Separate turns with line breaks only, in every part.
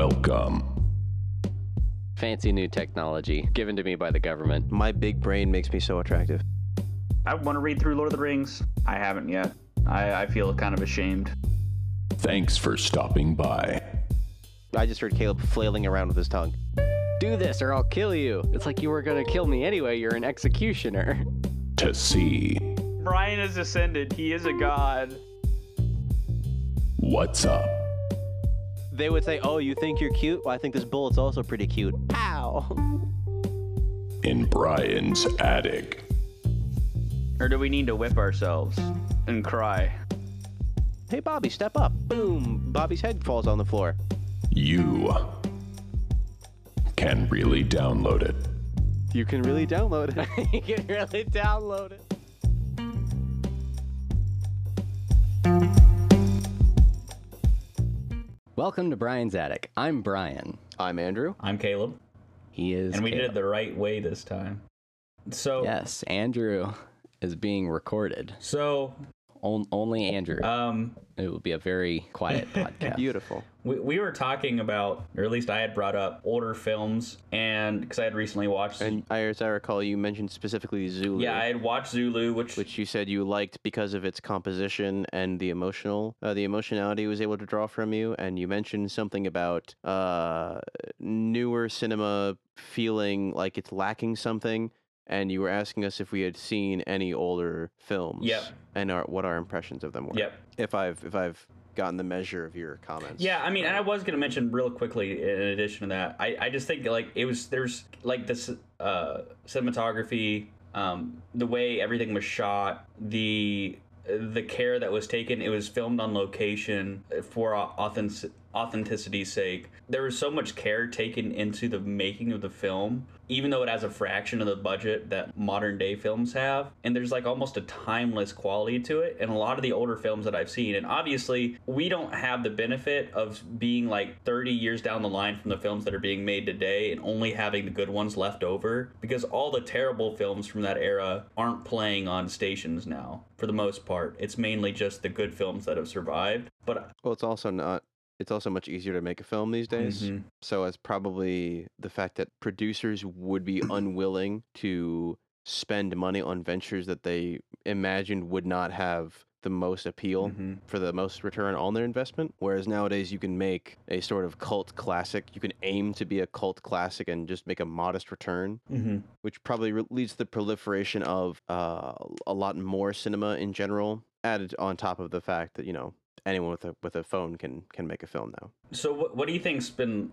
Welcome.
Fancy new technology given to me by the government.
My big brain makes me so attractive.
I want to read through Lord of the Rings. I haven't yet. I, I feel kind of ashamed.
Thanks for stopping by.
I just heard Caleb flailing around with his tongue.
Do this or I'll kill you. It's like you were gonna kill me anyway. You're an executioner.
To see
Brian has ascended. He is a god.
what's up.
They would say, "Oh, you think you're cute? Well, I think this bullet's also pretty cute." Pow!
in Brian's attic.
Or do we need to whip ourselves and cry?
Hey, Bobby, step up! Boom! Bobby's head falls on the floor.
You can really download it.
You can really download it.
you can really download it. Welcome to Brian's Attic. I'm Brian.
I'm Andrew.
I'm Caleb.
He is.
And we did it the right way this time. So,
Yes, Andrew is being recorded.
so,
On, only Andrew.
um,
it will be a very quiet podcast.
Beautiful.
We, we were talking about, or at least I had brought up older films, and because I had recently watched,
And I, as I recall, you mentioned specifically Zulu.
yeah, I had watched Zulu, which,
which you said you liked because of its composition and the emotional, uh, the emotionality it was able to draw from you. And you mentioned something about uh, newer cinema feeling like it's lacking something. And you were asking us if we had seen any older films.
Yep.
And our, what our impressions of them were.
Yep.
If I've if I've gotten the measure of your comments.
Yeah, I mean, and I was gonna mention real quickly in addition to that, I, I just think like it was there's like this uh, cinematography, um, the way everything was shot, the the care that was taken. It was filmed on location for authentic authenticity's sake. There was so much care taken into the making of the film, even though it has a fraction of the budget that modern day films have. And there's like almost a timeless quality to it. And a lot of the older films that I've seen, and obviously we don't have the benefit of being like 30 years down the line from the films that are being made today and only having the good ones left over because all the terrible films from that era aren't playing on stations now for the most part. It's mainly just the good films that have survived. But
Well, it's also not. It's also much easier to make a film these days.
Mhm.
So it's probably the fact that producers would be unwilling to spend money on ventures that they imagined would not have the most appeal
Mhm.
for the most return on their investment. Whereas nowadays you can make a sort of cult classic. You can aim to be a cult classic and just make a modest return,
Mhm.
which probably re- leads to the proliferation of uh, a lot more cinema in general. Added on top of the fact that you know anyone with a with a phone can can make a film now.
So what, what do you think's been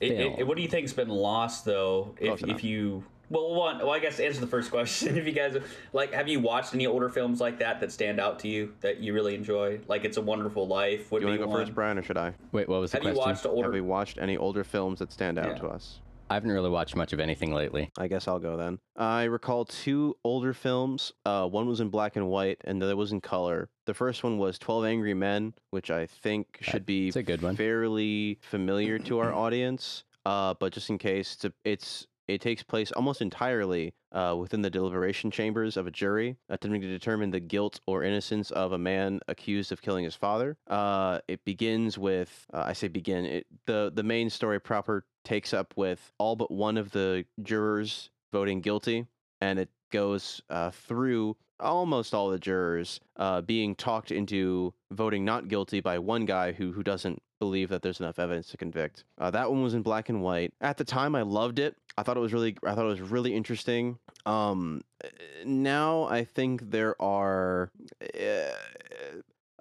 it, it, what do you think's been lost though if, if you well one well I guess answer the first question if you guys like have you watched any older films like that that stand out to you that you really enjoy like It's a Wonderful Life would
Do you
be
want to go
one.
first, Brian, or should I?
Wait, what was the
Have you
question?
watched older
Have we watched any older films that stand out
Yeah.
to us?
I haven't really watched much of anything lately.
I guess I'll go then. I recall two older films. Uh, one was in black and white, and the other was in color. The first one was Twelve Angry Men, which I think should be
a good one.
fairly familiar to our audience. Uh, but just in case, it's, a, it's it takes place almost entirely uh, within the deliberation chambers of a jury, attempting to determine the guilt or innocence of a man accused of killing his father. Uh, it begins with, uh, I say begin, it, the the main story proper takes up with all but one of the jurors voting guilty, and it goes uh, through almost all the jurors uh, being talked into voting not guilty by one guy who who doesn't believe that there's enough evidence to convict. Uh, that one was in black and white. At the time, I loved it. I thought it was really I thought it was really interesting. Um, uh, now I think there are. Uh,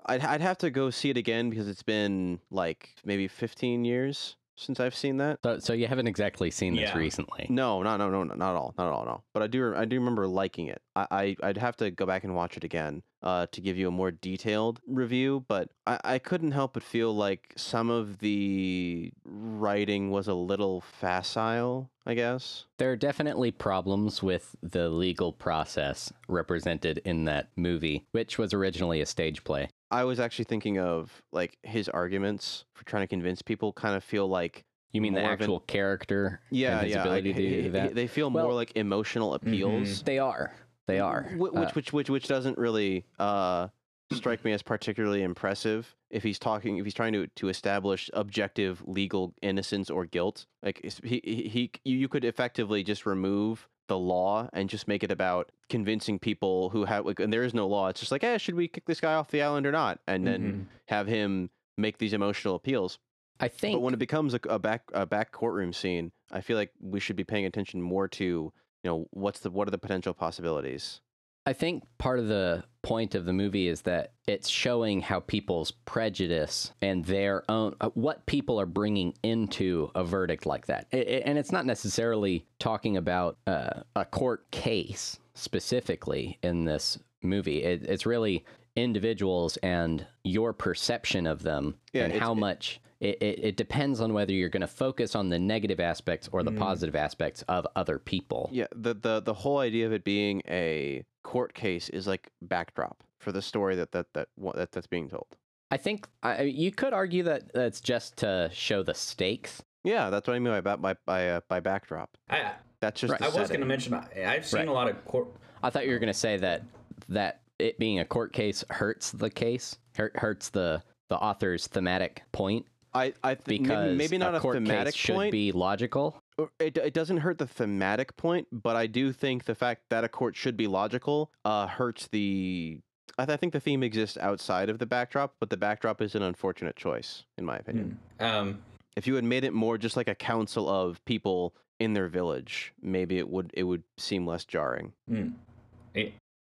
I'd I'd have to go see it again because it's been like maybe 15 years since I've seen that.
So, so you haven't exactly seen this
Yeah.
recently.
No, no, no, no, no, not at all, not at all, no. But I do, I do remember liking it. I, I I'd have to go back and watch it again uh, to give you a more detailed review. But I, I couldn't help but feel like some of the writing was a little facile. I guess.
There are definitely problems with the legal process represented in that movie, which was originally a stage play.
I was actually thinking of like his arguments for trying to convince people. Kind of feel like
You mean the
of an-
actual character
yeah,
and his
yeah,
ability
like,
to do that?
They feel
Well-
more like emotional appeals.
They are. They are.
Wh-
Uh,
which which which which doesn't really uh strike me as particularly impressive if he's talking if he's trying to to establish objective legal innocence or guilt like he he, he you could effectively just remove the law and just make it about convincing people who have like and there is no law it's just like eh should we kick this guy off the island or not and then
Mhm.
have him make these emotional appeals
I think
but when it becomes a, a back a back courtroom scene i feel like we should be paying attention more to you know what's the what are the potential possibilities
I think part of the point of the movie is that it's showing how people's prejudice and their own uh, what people are bringing into a verdict like that. I- I- and it's not necessarily talking about uh, a court case specifically in this movie. It, it's really individuals and your perception of them
Yeah,
and how much it, it, it depends on whether you're going to focus on the negative aspects or the positive aspects of other people.
Yeah, the the the whole idea of it being a court case is like backdrop for the story that that that, wa- that that's being told.
I think I, you could argue that that's just to show the stakes.
Yeah, that's what I mean by by by, uh, by backdrop.
I,
That's just
Right.
the
I was going to mention I- I've seen
Right.
a lot of court.
I thought you were going to say that that it being a court case hurts the case, hurt, hurts the the author's thematic point
I I think
because
maybe, maybe not
a
a, thematic
case should
point.
be logical.
It it doesn't hurt the thematic point, but I do think the fact that a court should be logical uh hurts the. I, th- I think the theme exists outside of the backdrop, but the backdrop is an unfortunate choice, in my opinion.
Um,
if you had made it more just like a council of people in their village, maybe it would it would seem less jarring.
mm.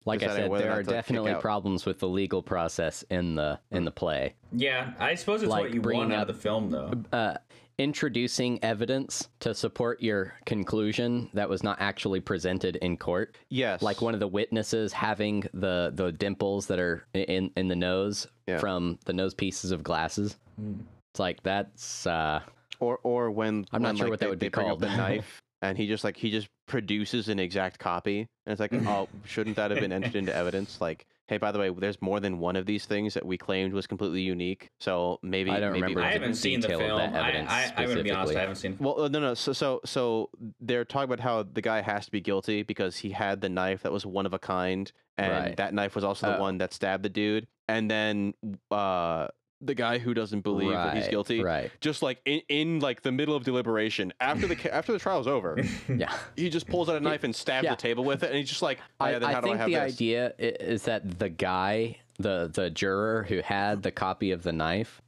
Like I said, there are
not to kick
definitely problems with the legal process in the in the play.
yeah, I suppose it's
Like
what you
bringing
want out
up-
of the film, though.
Uh, introducing evidence to support your conclusion that was not actually presented in court.
Yes,
like one of the witnesses having the the dimples that are in in the nose
Yeah.
from the nose pieces of glasses. It's like that's uh
or or when
I'm not sure
like,
what that
they-
would be
they bring up
called.
the knife and he just like he just produces an exact copy and it's like oh shouldn't that have been entered into evidence like hey by the way there's more than one of these things that we claimed was completely unique so maybe
I don't
maybe
remember
I haven't seen the
detail
film.
that
I,
evidence
I, I'm going to be honest. I haven't seen.
Well, uh, no, no. So, so, so they're talking about how the guy has to be guilty because he had the knife that was one of a kind, and
Right.
that knife was also the
Oh.
one that stabbed the dude. And then, uh, the guy who doesn't believe that he's guilty,
Right.
just like in, in like the middle of deliberation after the after the trial's over,
Yeah.
he just pulls out a knife and stabs
Yeah.
the table with it, and he's just like, oh,
I,
yeah,
I
I
think
have
the
this?
idea is that the guy, the the juror who had the copy of the knife,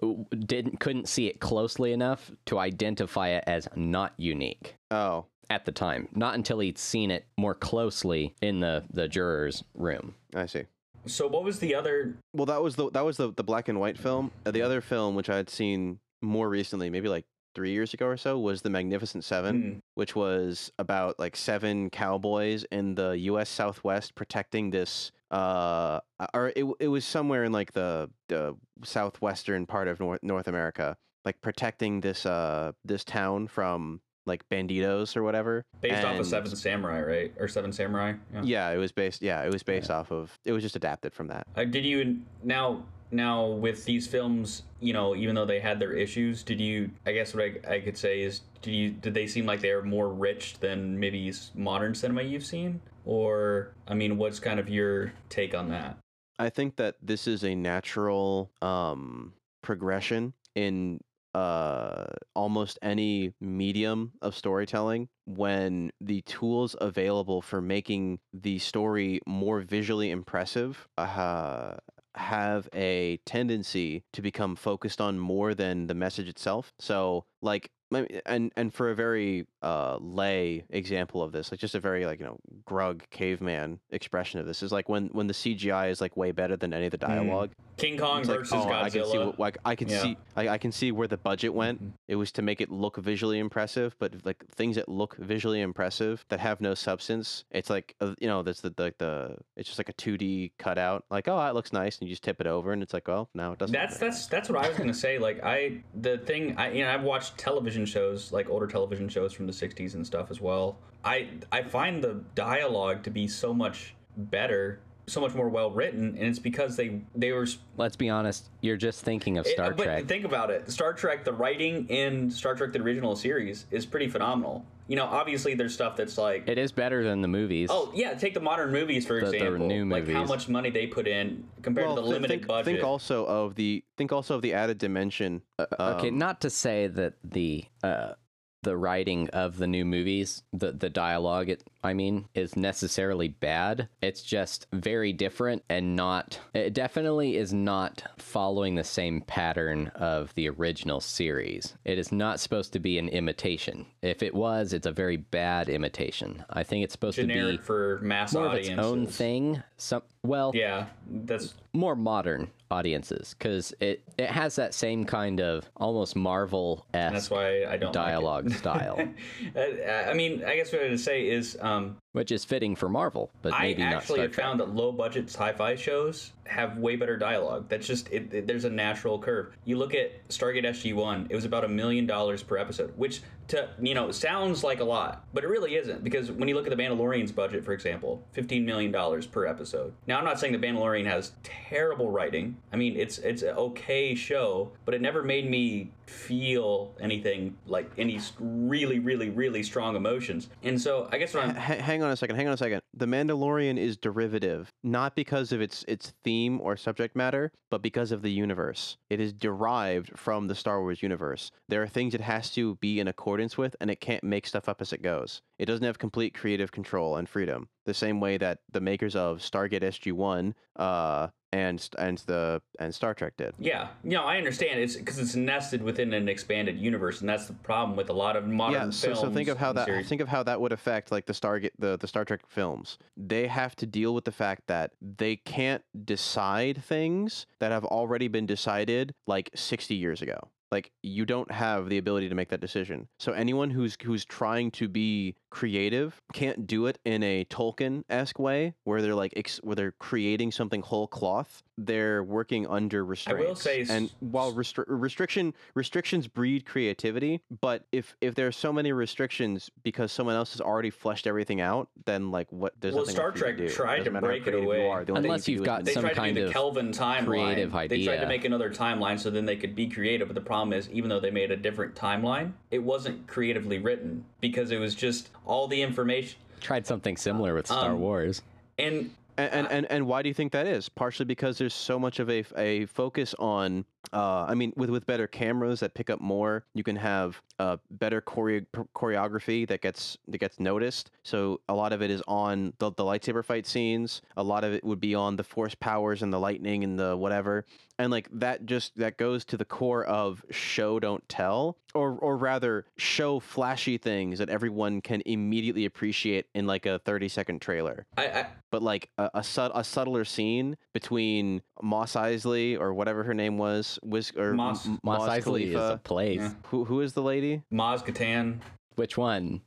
didn't couldn't see it closely enough to identify it as not unique
Oh,
at the time. Not until he'd seen it more closely in the the juror's room.
I see.
So, what was the other?
Well, that was the that was the the black and white film. Uh, The other film, which I had seen more recently, maybe like three years ago or so, was The Magnificent Seven.
Hmm.
which was about like seven cowboys in the U.S. Southwest protecting this. Uh, or it it was somewhere in like the the southwestern part of North North America, like protecting this uh this town from like banditos or whatever.
Based off of Seven Samurai, right? Or Seven Samurai?
Yeah, it was based. Yeah, it was based off of. It was just adapted from that.
Uh, did you now now with these films, you know, even though they had their issues, did you? I guess what I, I could say is, did you? Did they seem like they are more rich than maybe modern cinema you've seen? Or I mean, what's kind of your take on that?
I think that this is a natural um, progression in uh, almost any medium of storytelling when the tools available for making the story more visually impressive uh, have a tendency to become focused on more than the message itself. So, like, and and for a very uh, lay example of this, like just a very like you know grug caveman expression of this is like when when the CGI is like way better than any of the dialogue.
King Kong
It's like,
versus
oh,
Godzilla.
I can see what, like I can
Yeah.
see I, I can see where the budget went.
Mhm.
It was to make it look visually impressive, but like things that look visually impressive that have no substance, it's like uh, you know, that's the, the the it's just like a 2D cutout. Like, oh, that looks nice, and you just tip it over, and it's like, well, now it doesn't. look
That's
very
that's that's what I was gonna say. Like I, the thing, I you know I've watched television shows like older television shows from the '60s and stuff as well. I I find the dialogue to be so much better, so much more well written, and it's because they they were.
Let's be honest, you're just thinking of
it-
Star
but
Trek.
think about it. Star Trek, the writing in Star Trek the original series is pretty phenomenal. You know, obviously there's stuff that's like
It is better than the movies.
Oh yeah, take the modern movies for
The- the
example.
new
Like how much money they put in compared to the
thi-
limited
think,
budget.
think also of the think also of the added dimension.
okay,
um,
not to say that the uh, the writing of the new movies, the the dialogue, it, I mean, is necessarily bad. It's just very different and not. It definitely is not following the same pattern of the original series. It is not supposed to be an imitation. If it was, it's a very bad imitation. I think it's supposed
generic
to be
for mass
more of its own thing. Some well,
Yeah, that's
more modern audiences because it it has that same kind of almost Marvel
that's why I don't
dialogue
Like
style.
Uh, I mean, I guess what I would say is, um,
which is fitting for Marvel, but
I
maybe not
actually
Star
have
Trek.
found that low budget sci-fi shows have way better dialogue. That's just it, it- there's a natural curve. You look at Stargate SG One; it was about a million dollars per episode, which to you know sounds like a lot, but it really isn't because when you look at the Mandalorian's budget, for example, fifteen million dollars per episode. Now, I'm not saying the Mandalorian has terrible writing. I mean, it's it's an okay show, but it never made me feel anything like any really, really, really strong emotions. And so, I guess what I'm
hang on a second. Hang on a second. The Mandalorian is derivative, not because of its its theme or subject matter, but because of the universe. It is derived from the Star Wars universe. There are things it has to be in accordance with, and it can't make stuff up as it goes. It doesn't have complete creative control and freedom, the same way that the makers of Stargate SG One, uh, and and the and Star Trek did.
Yeah, no, I understand. It's because it's nested within an expanded universe, and that's the problem with a lot of modern
yeah so,
films.
so think of how that
series.
think of how that would affect like the stargate the, the star trek films they have to deal with the fact that they can't decide things that have already been decided like 60 years ago like you don't have the ability to make that decision so anyone who's who's trying to be creative can't do it in a tolkien-esque way where they're like ex- where they're creating something whole cloth they're working under restraints
say
and while restri- restriction restrictions breed creativity but if if there are so many restrictions because someone else has already fleshed everything out then like what there's
Well,
nothing
Star
left for
Trek
do.
tried to
matter
break it
creative you
away.
are, the
Unless
you
you've
can do is
got
they
some
tried to
kind
do the
of
Kelvin timeline.
creative
They tried to make another timeline so then they could be creative. But the problem is, even though they made a different timeline, it wasn't creatively written because it was just all the information.
Tried something similar with Star
Um,
Wars.
And
And, and, and, and why do you think that is? Partially because there's so much of a, a focus on, uh, I mean, with, with better cameras that pick up more, you can have uh, better choreo- choreography that gets that gets noticed. So a lot of it is on the, the lightsaber fight scenes. A lot of it would be on the force powers and the lightning and the whatever. And like that just that goes to the core of show don't tell, or or rather show flashy things that everyone can immediately appreciate in like a 30 second trailer
I, I
but like a a, sub, a subtler scene between Mos Eisley or whatever her name was, Wiz, or
Moss-
M-
Mos
Mos
Eisley is a place.
Yeah.
Who who is the lady?
Maz Katan,
Which one?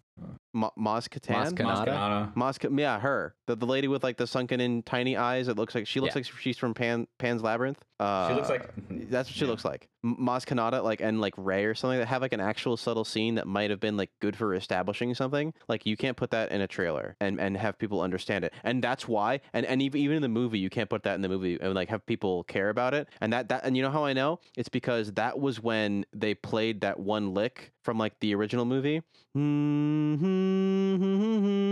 Mo- Mos Katan.
Mos Kan-
Maz
Kanata?
Kanata.
Mos Ka- yeah, her. The, the lady with like the sunken in tiny eyes. It looks like she looks
Yeah.
like she's from Pan Pan's Labyrinth. Uh,
She looks like
That's what she
Yeah.
looks like. Maz Kanata, like and like Rey or something that have like an actual subtle scene that might have been like good for establishing something. Like you can't put that in a trailer and and have people understand it. And that's why. And and even even in the movie, you can't put that in the movie and like have people care about it. And that that and you know how I know? It's because that was when they played that one lick from like the original movie.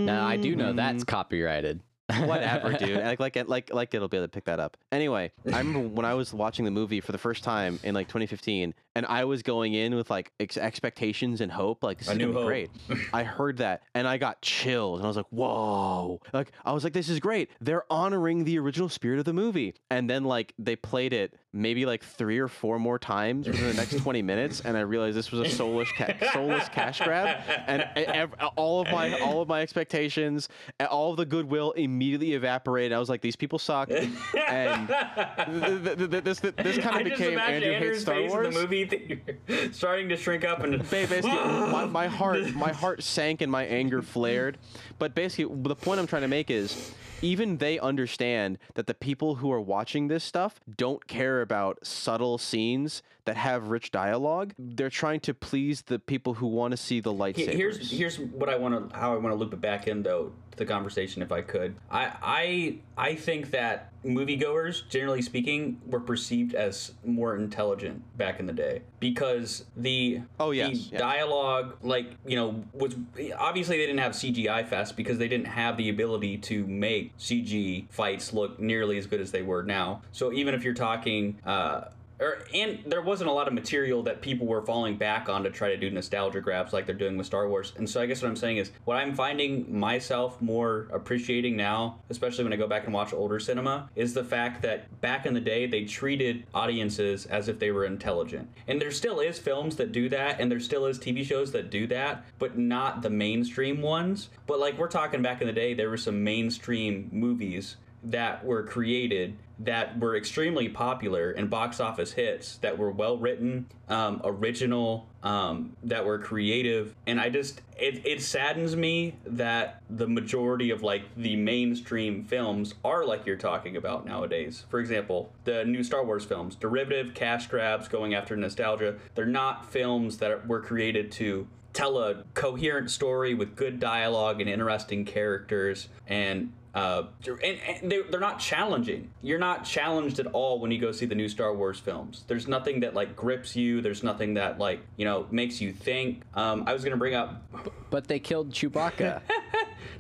Now I do know
Mm-hmm.
that's copyrighted.
Whatever, dude. Like, like, like, like, it'll be able to pick that up. Anyway, I remember when I was watching the movie for the first time in like 2015, and I was going in with like ex- expectations and hope, like this is gonna be
hope.
great. I heard that, and I got chills, and I was like, whoa! Like, I was like, this is great. They're honoring the original spirit of the movie, and then like they played it maybe like three or four more times within the next 20 minutes, and I realized this was a soulless, ca- soulless cash grab, and ev- all of my all of my expectations, all of the goodwill immediately evaporated. I was like, these people suck, and th- th- th- this this kind of became Andrew hates Star Wars.
the movie th- starting to shrink up and
basically, my, my heart my heart sank and my anger flared. But basically, the point I'm trying to make is, even they understand that the people who are watching this stuff don't care about subtle scenes that have rich dialogue. They're trying to please the people who want to see the
He-
lightsabers.
Here's here's what I want to how I want to loop it back in though to the conversation if I could. I I I think that moviegoers, generally speaking, were perceived as more intelligent back in the day because the
Oh, yes,
the
yes.
dialogue, like you know, was obviously they didn't have CGI fest because they didn't have the ability to make CG fights look nearly as good as they were now. So even if you're talking. Uh, or, and there wasn't a lot of material that people were falling back on to try to do nostalgia grabs like they're doing with Star Wars. And so I guess what I'm saying is what I'm finding myself more appreciating now, especially when I go back and watch older cinema, is the fact that back in the day they treated audiences as if they were intelligent. And there still is films that do that, and there still is TV shows that do that, but not the mainstream ones. But like we're talking back in the day, there were some mainstream movies that were created that were extremely popular and box office hits that were well written, um, original, um, that were creative, and I just it, it saddens me that the majority of like the mainstream films are like you're talking about nowadays. For example, the new Star Wars films, derivative cash grabs, going after nostalgia. They're not films that were created to tell a coherent story with good dialogue and interesting characters and uh, and, and they, they're not challenging. You're not challenged at all when you go see the new Star Wars films. There's nothing that like grips you. There's nothing that like you know makes you think. Um, I was gonna bring up
But they killed Chewbacca.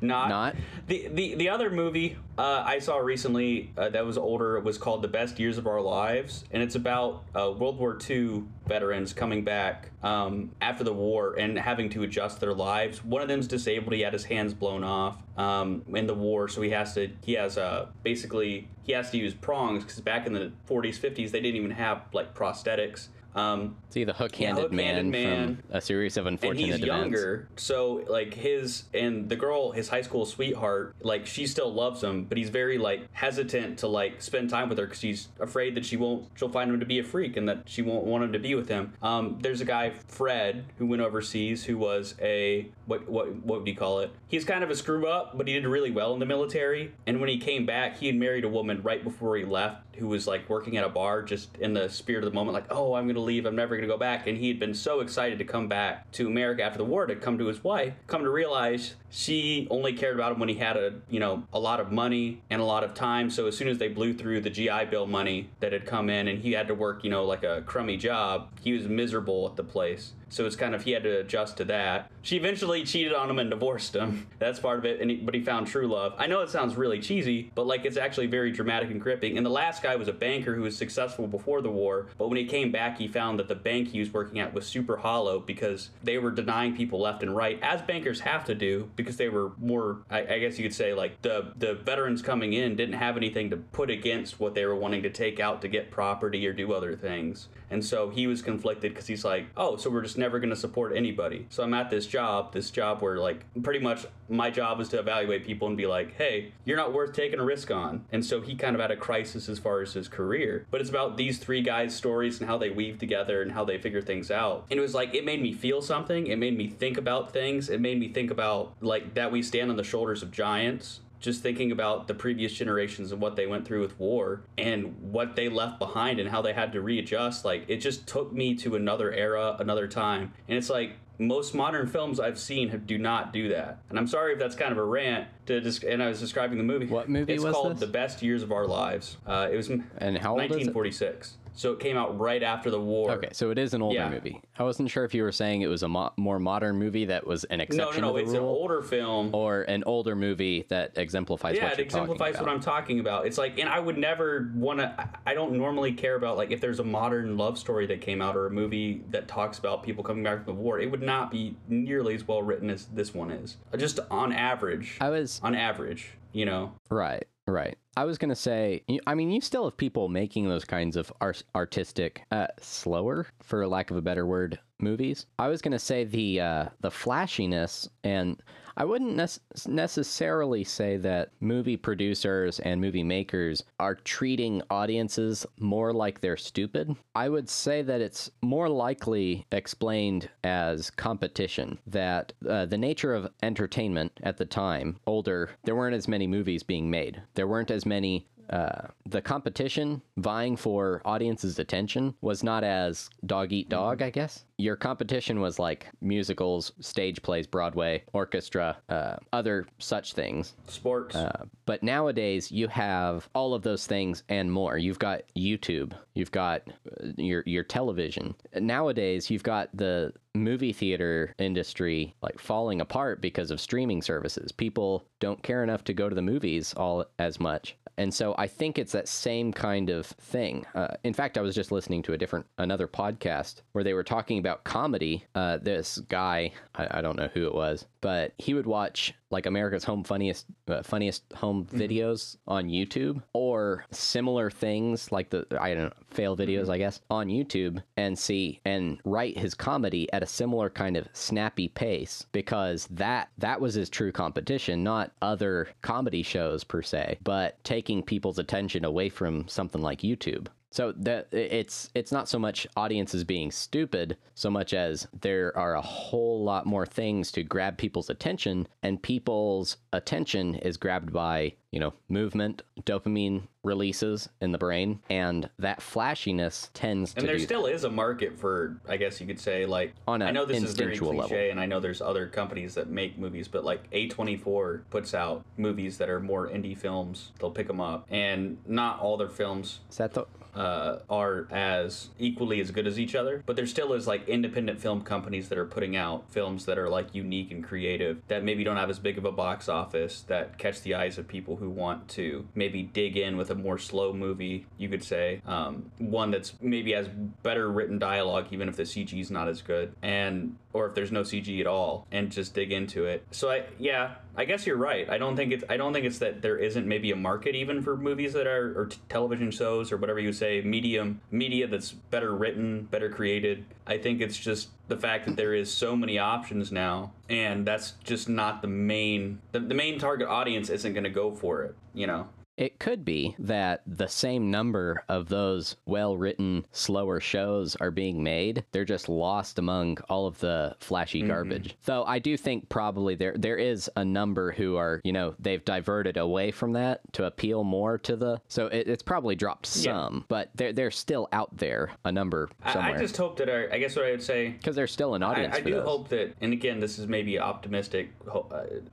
not
Not?
the the the other movie uh, I saw recently uh, that was older was called The Best Years of Our Lives, and it's about uh, World War II veterans coming back um, after the war and having to adjust their lives. One of them's disabled; he had his hands blown off um, in the war, so he has to he has uh, basically he has to use prongs because back in the 40s 50s they didn't even have like prosthetics. Um,
See the hook-handed,
hook-handed
man,
man.
from a series of unfortunate and
he's
events.
younger. So like his and the girl his high school sweetheart like she still loves him but he's very like hesitant to like spend time with her because he's afraid that she won't she'll find him to be a freak and that she won't want him to be with him. Um, there's a guy fred who went overseas who was a what what what would you call it? He's kind of a screw up but he did really well in the military. And when he came back he had married a woman right before he left who was like working at a bar just in the spirit of the moment like oh i'm gonna leave. I'm never gonna go back. And he had been so excited to come back to america after the war to come to his wife come to realize she only cared about him when he had a you know a lot of money and a lot of time. So as soon as they blew through the gi bill money that had come in and he had to work you know like a crummy job he was miserable at the place so it's kind of he had to adjust to that. She eventually cheated on him and divorced him. That's part of it. And he, but he found true love. I know it sounds really cheesy, but like it's actually very dramatic and gripping. And the last guy was a banker who was successful before the war, but when he came back, he found that the bank he was working at was super hollow because they were denying people left and right, as bankers have to do, because they were more. I, I guess you could say like the the veterans coming in didn't have anything to put against what they were wanting to take out to get property or do other things. And so he was conflicted because he's like, oh, so we're just never going to support anybody. So I'm at this job, this job where like pretty much my job is to evaluate people and be like, hey, you're not worth taking a risk on. And so he kind of had a crisis as far as his career. But it's about these three guys' stories and how they weave together and how they figure things out. And it was like, it made me feel something. It made me think about things. It made me think about like that we stand on the shoulders of giants just thinking about the previous generations and what they went through with war and what they left behind and how they had to readjust like it just took me to another era another time and it's like most modern films I've seen have, do not do that. And I'm sorry if that's kind of a rant to just and I was describing the movie.
What movie
it's
was
called
this?
The Best Years of Our Lives. Uh, it was
And how old is it?
1946. So it came out right after the war.
Okay, so it is an older
Yeah.
movie. I wasn't sure if you were saying it was a mo- more modern movie that was an exception.
No,
no, no.
It's an older film.
or an older movie that exemplifies
yeah, it exemplifies what. I'm talking about. It's like, and I would never want to. I don't normally care about like if there's a modern love story that came out or a movie that talks about people coming back from the war. It would not be nearly as well written as this one is. Just on average,
I was
on average, you know.
right, right. I was gonna say, I mean, you still have people making those kinds of art- artistic, uh, slower, for lack of a better word, movies. I was gonna say the uh, the flashiness, and I wouldn't nec- necessarily say that movie producers and movie makers are treating audiences more like they're stupid. I would say that it's more likely explained as competition. That uh, the nature of entertainment at the time, older, there weren't as many movies being made. There weren't as many uh, the competition vying for audience's attention was not as dog eat dog, I guess. Your competition was like musicals, stage plays, Broadway, orchestra, uh, other such things.
Sports.
Uh, but nowadays, you have all of those things and more. You've got YouTube, you've got uh, your your television. Nowadays, you've got the movie theater industry like falling apart because of streaming services. People don't care enough to go to the movies all as much. And so I think it's that same kind of thing. Uh, in fact, I was just listening to a different another podcast where they were talking about comedy. Uh, this guy, I, I don't know who it was, but he would watch like America's Home Funniest uh, Funniest Home Videos on YouTube or similar things like the I don't know fail videos I guess on YouTube and see and write his comedy at a similar kind of snappy pace because that that was his true competition, not other comedy shows per se, but taking people's attention away from something like YouTube. So that it's it's not so much audiences being stupid so much as there are a whole lot more things to grab people's attention and people's attention is grabbed by, you know, movement, dopamine releases in the brain and that flashiness tends
and
to
And
there
still is a market for, I guess you could say, like
On a
I know this is very cliche,
level.
and I know there's other companies that make movies, but like A24 puts out movies that are more indie films. They'll pick them up, and not all their films
Is that the
uh, are as equally as good as each other, but there still is like independent film companies that are putting out films that are like unique and creative that maybe don't have as big of a box office that catch the eyes of people who want to maybe dig in with a more slow movie, you could say, um, one that's maybe has better written dialogue, even if the CG is not as good, and or if there's no CG at all, and just dig into it. So I yeah, I guess you're right. I don't think it's I don't think it's that there isn't maybe a market even for movies that are or t- television shows or whatever you say medium media that's better written, better created. I think it's just the fact that there is so many options now and that's just not the main the, the main target audience isn't going to go for it, you know.
It could be that the same number of those well written, slower shows are being made. They're just lost among all of the flashy garbage. Though I do think probably there there is a number who are, you know, they've diverted away from that to appeal more to the. So it, it's probably dropped
Yeah.
some, but they're, they're still out there, a number
I,
somewhere.
I just hope that our, I guess what I would say
Because there's still an audience
I, I do
those.
hope that, and again, this is maybe optimistic, uh,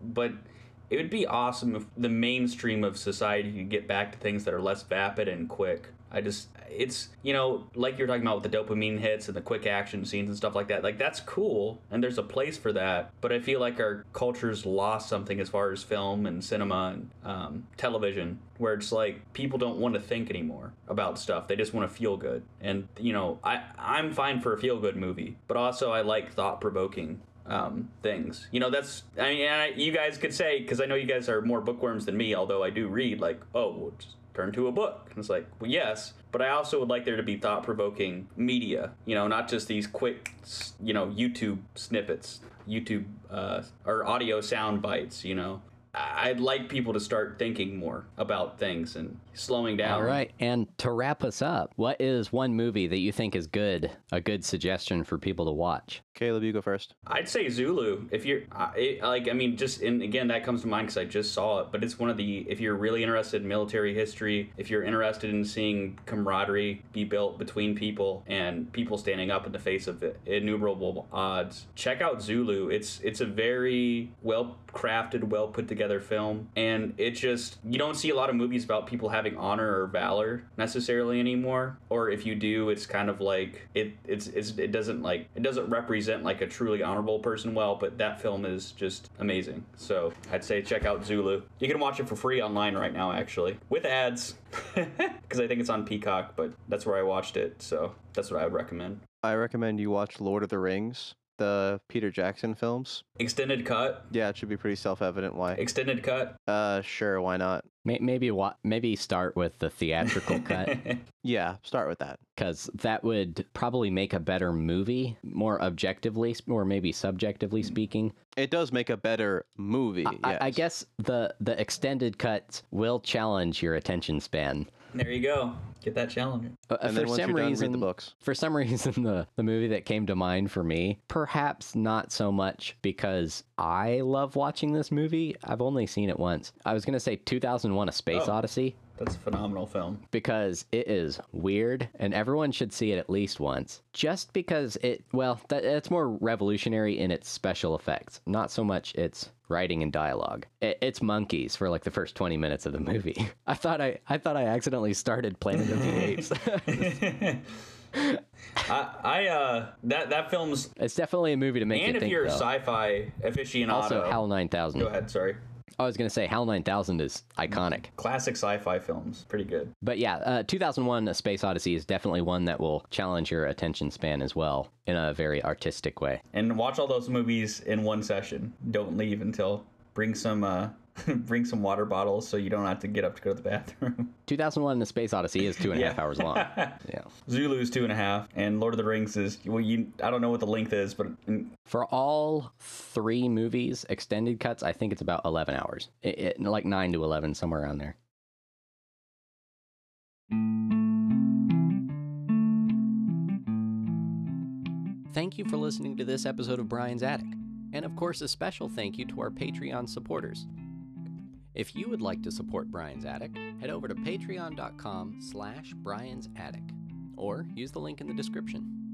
but it would be awesome if the mainstream of society could get back to things that are less vapid and quick. I just, it's, you know, like you're talking about with the dopamine hits and the quick action scenes and stuff like that. Like, that's cool, and there's a place for that. But I feel like our culture's lost something as far as film and cinema and um, television, where it's like people don't want to think anymore about stuff. They just want to feel good. And, you know, I, I'm fine for a feel good movie, but also I like thought provoking um, things. You know, that's I mean, I, you guys could say because I know you guys are more bookworms than me. Although I do read, like, oh, well, just turn to a book. And it's like, well, yes, but I also would like there to be thought-provoking media. You know, not just these quick, you know, YouTube snippets, YouTube uh, or audio sound bites. You know. I- I'd like people to start thinking more about things and slowing down.
All right, and to wrap us up, what is one movie that you think is good, a good suggestion for people to watch?
Caleb, you go first.
I'd say Zulu. If you're I- it, like, I mean, just and again, that comes to mind because I just saw it. But it's one of the if you're really interested in military history, if you're interested in seeing camaraderie be built between people and people standing up in the face of innumerable odds, check out Zulu. It's it's a very well crafted, well put together film, and it just you don't see a lot of movies about people having honor or valor necessarily anymore. Or if you do, it's kind of like it it's, it's it doesn't like it doesn't represent like a truly honorable person well. But that film is just amazing. So I'd say check out Zulu. You can watch it for free online right now, actually, with ads, because I think it's on Peacock. But that's where I watched it, so that's what I would recommend.
I recommend you watch Lord of the Rings, the Peter Jackson films.
Extended cut,
Yeah, it should be pretty self-evident why.
extended cut.
Uh, sure, why not?
Maybe wa- maybe start with the theatrical cut
Yeah, start with that.
because that would probably make a better movie, more objectively or maybe subjectively speaking.
It does make a better movie.
I, I
yes.
guess the the extended cuts will challenge your attention span.
There you go. Get that Challenger.
Uh,
And
for
then once
some
you're done,
reason,
read the books.
for some reason, the the movie that came to mind for me, perhaps not so much because I love watching this movie. I've only seen it once. I was gonna say 2001: A Space
Oh.
Odyssey
That's a phenomenal film.
because it is weird and everyone should see it at least once. Just because it, well, that, it's more revolutionary in its special effects, not so much its writing and dialogue. It's monkeys for like the first 20 minutes of the movie. I thought I, I thought I accidentally started Planet of the Apes.
I, I uh that that film's
it's definitely a movie to make
and
you
if
think.
you're a
though.
sci-fi aficionado.
also, HAL 9000.
Go ahead, sorry.
I was gonna say HAL 9000 is iconic.
Classic sci-fi films, pretty good.
But yeah, uh, 2001: A Space Odyssey is definitely one that will challenge your attention span as well in a very artistic way.
And watch all those movies in one session. Don't leave until bring some uh bring some water bottles so you don't have to get up to go to the bathroom.
2001: The Space Odyssey is two and a half hours long. Yeah.
Zulu is two and a half, and Lord of the Rings is well, you I don't know what the length is, but
For all three movies, extended cuts, I think it's about 11 hours. It, it- like 9 to 11, somewhere around there. Thank you for listening to this episode of Brian's Attic. And of course, a special thank you to our Patreon supporters. If you would like to support Brian's Attic, head over to patreon.com slash Brian's Attic, or use the link in the description.